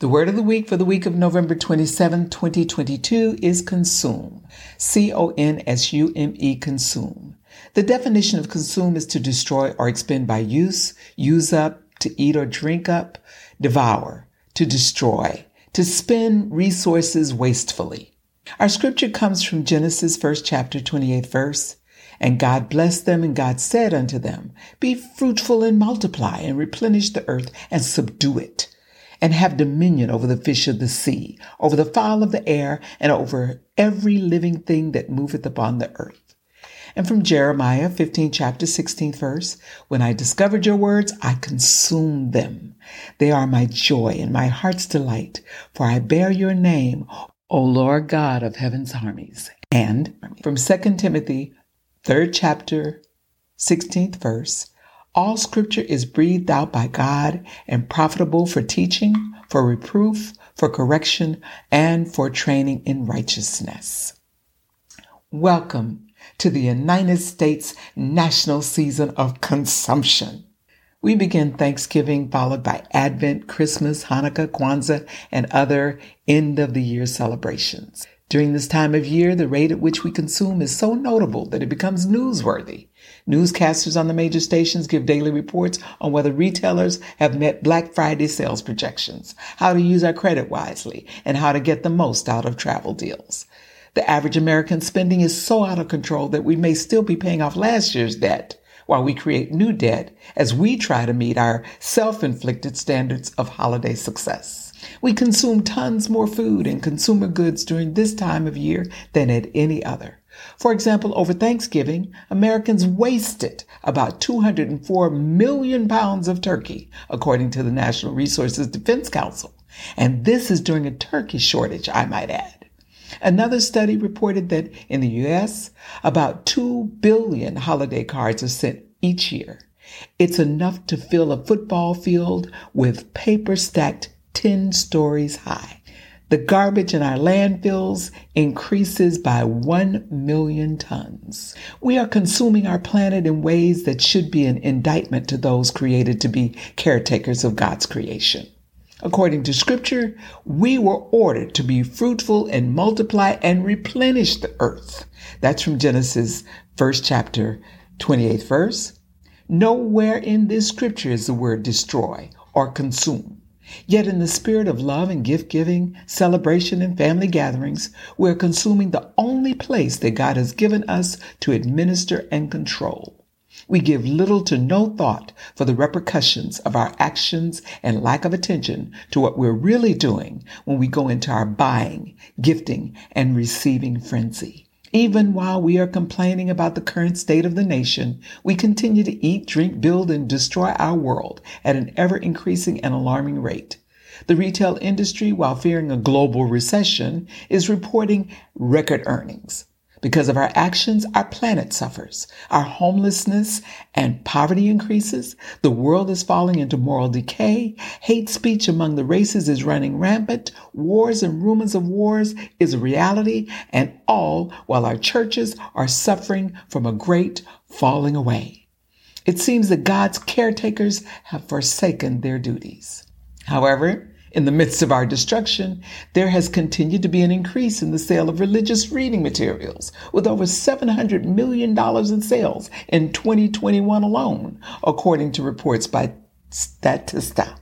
The word of the week for the week of November 27, 2022 is consume. C O N S U M E, consume. The definition of consume is to destroy or expend by use, use up, to eat or drink up, devour, to destroy, to spend resources wastefully. Our scripture comes from Genesis, first chapter, 28th verse. And God blessed them, and God said unto them, Be fruitful and multiply, and replenish the earth, and subdue it and have dominion over the fish of the sea, over the fowl of the air, and over every living thing that moveth upon the earth. And from Jeremiah 15, chapter 16th verse, when I discovered your words, I consumed them. They are my joy and my heart's delight, for I bear your name, O Lord God of heaven's armies. And from 2 Timothy 3rd chapter, 16th verse, all scripture is breathed out by God and profitable for teaching, for reproof, for correction, and for training in righteousness. Welcome to the United States National Season of Consumption. We begin Thanksgiving followed by Advent, Christmas, Hanukkah, Kwanzaa, and other end of the year celebrations. During this time of year, the rate at which we consume is so notable that it becomes newsworthy. Newscasters on the major stations give daily reports on whether retailers have met Black Friday sales projections, how to use our credit wisely, and how to get the most out of travel deals. The average American spending is so out of control that we may still be paying off last year's debt while we create new debt as we try to meet our self-inflicted standards of holiday success. We consume tons more food and consumer goods during this time of year than at any other. For example, over Thanksgiving, Americans wasted about 204 million pounds of turkey, according to the National Resources Defense Council. And this is during a turkey shortage, I might add. Another study reported that in the U.S., about 2 billion holiday cards are sent each year. It's enough to fill a football field with paper stacked 10 stories high. The garbage in our landfills increases by 1 million tons. We are consuming our planet in ways that should be an indictment to those created to be caretakers of God's creation. According to scripture, we were ordered to be fruitful and multiply and replenish the earth. That's from Genesis, first chapter, 28th verse. Nowhere in this scripture is the word destroy or consume. Yet, in the spirit of love and gift giving, celebration, and family gatherings, we're consuming the only place that God has given us to administer and control. We give little to no thought for the repercussions of our actions and lack of attention to what we're really doing when we go into our buying, gifting, and receiving frenzy. Even while we are complaining about the current state of the nation, we continue to eat, drink, build, and destroy our world at an ever increasing and alarming rate. The retail industry, while fearing a global recession, is reporting record earnings. Because of our actions, our planet suffers. Our homelessness and poverty increases. The world is falling into moral decay. Hate speech among the races is running rampant. Wars and rumors of wars is a reality. And all while our churches are suffering from a great falling away. It seems that God's caretakers have forsaken their duties. However, in the midst of our destruction, there has continued to be an increase in the sale of religious reading materials, with over $700 million in sales in 2021 alone, according to reports by Statista.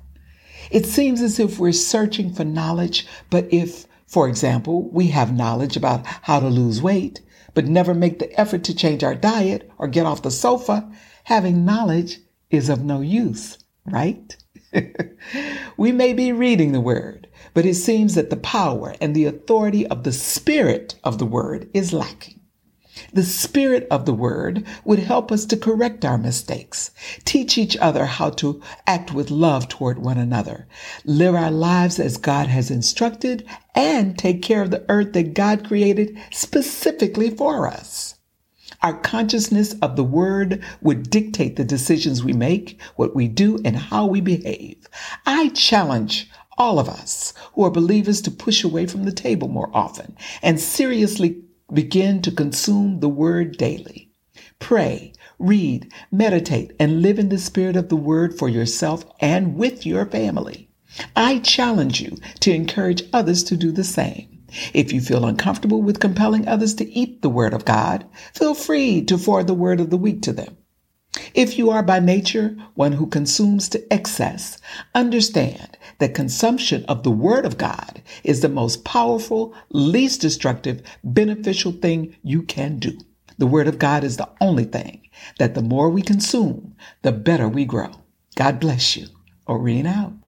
It seems as if we're searching for knowledge, but if, for example, we have knowledge about how to lose weight, but never make the effort to change our diet or get off the sofa, having knowledge is of no use, right? we may be reading the word, but it seems that the power and the authority of the spirit of the word is lacking. The spirit of the word would help us to correct our mistakes, teach each other how to act with love toward one another, live our lives as God has instructed, and take care of the earth that God created specifically for us. Our consciousness of the word would dictate the decisions we make, what we do, and how we behave. I challenge all of us who are believers to push away from the table more often and seriously begin to consume the word daily. Pray, read, meditate, and live in the spirit of the word for yourself and with your family. I challenge you to encourage others to do the same. If you feel uncomfortable with compelling others to eat the Word of God, feel free to forward the Word of the Week to them. If you are by nature one who consumes to excess, understand that consumption of the Word of God is the most powerful, least destructive, beneficial thing you can do. The Word of God is the only thing that the more we consume, the better we grow. God bless you. Oreen out.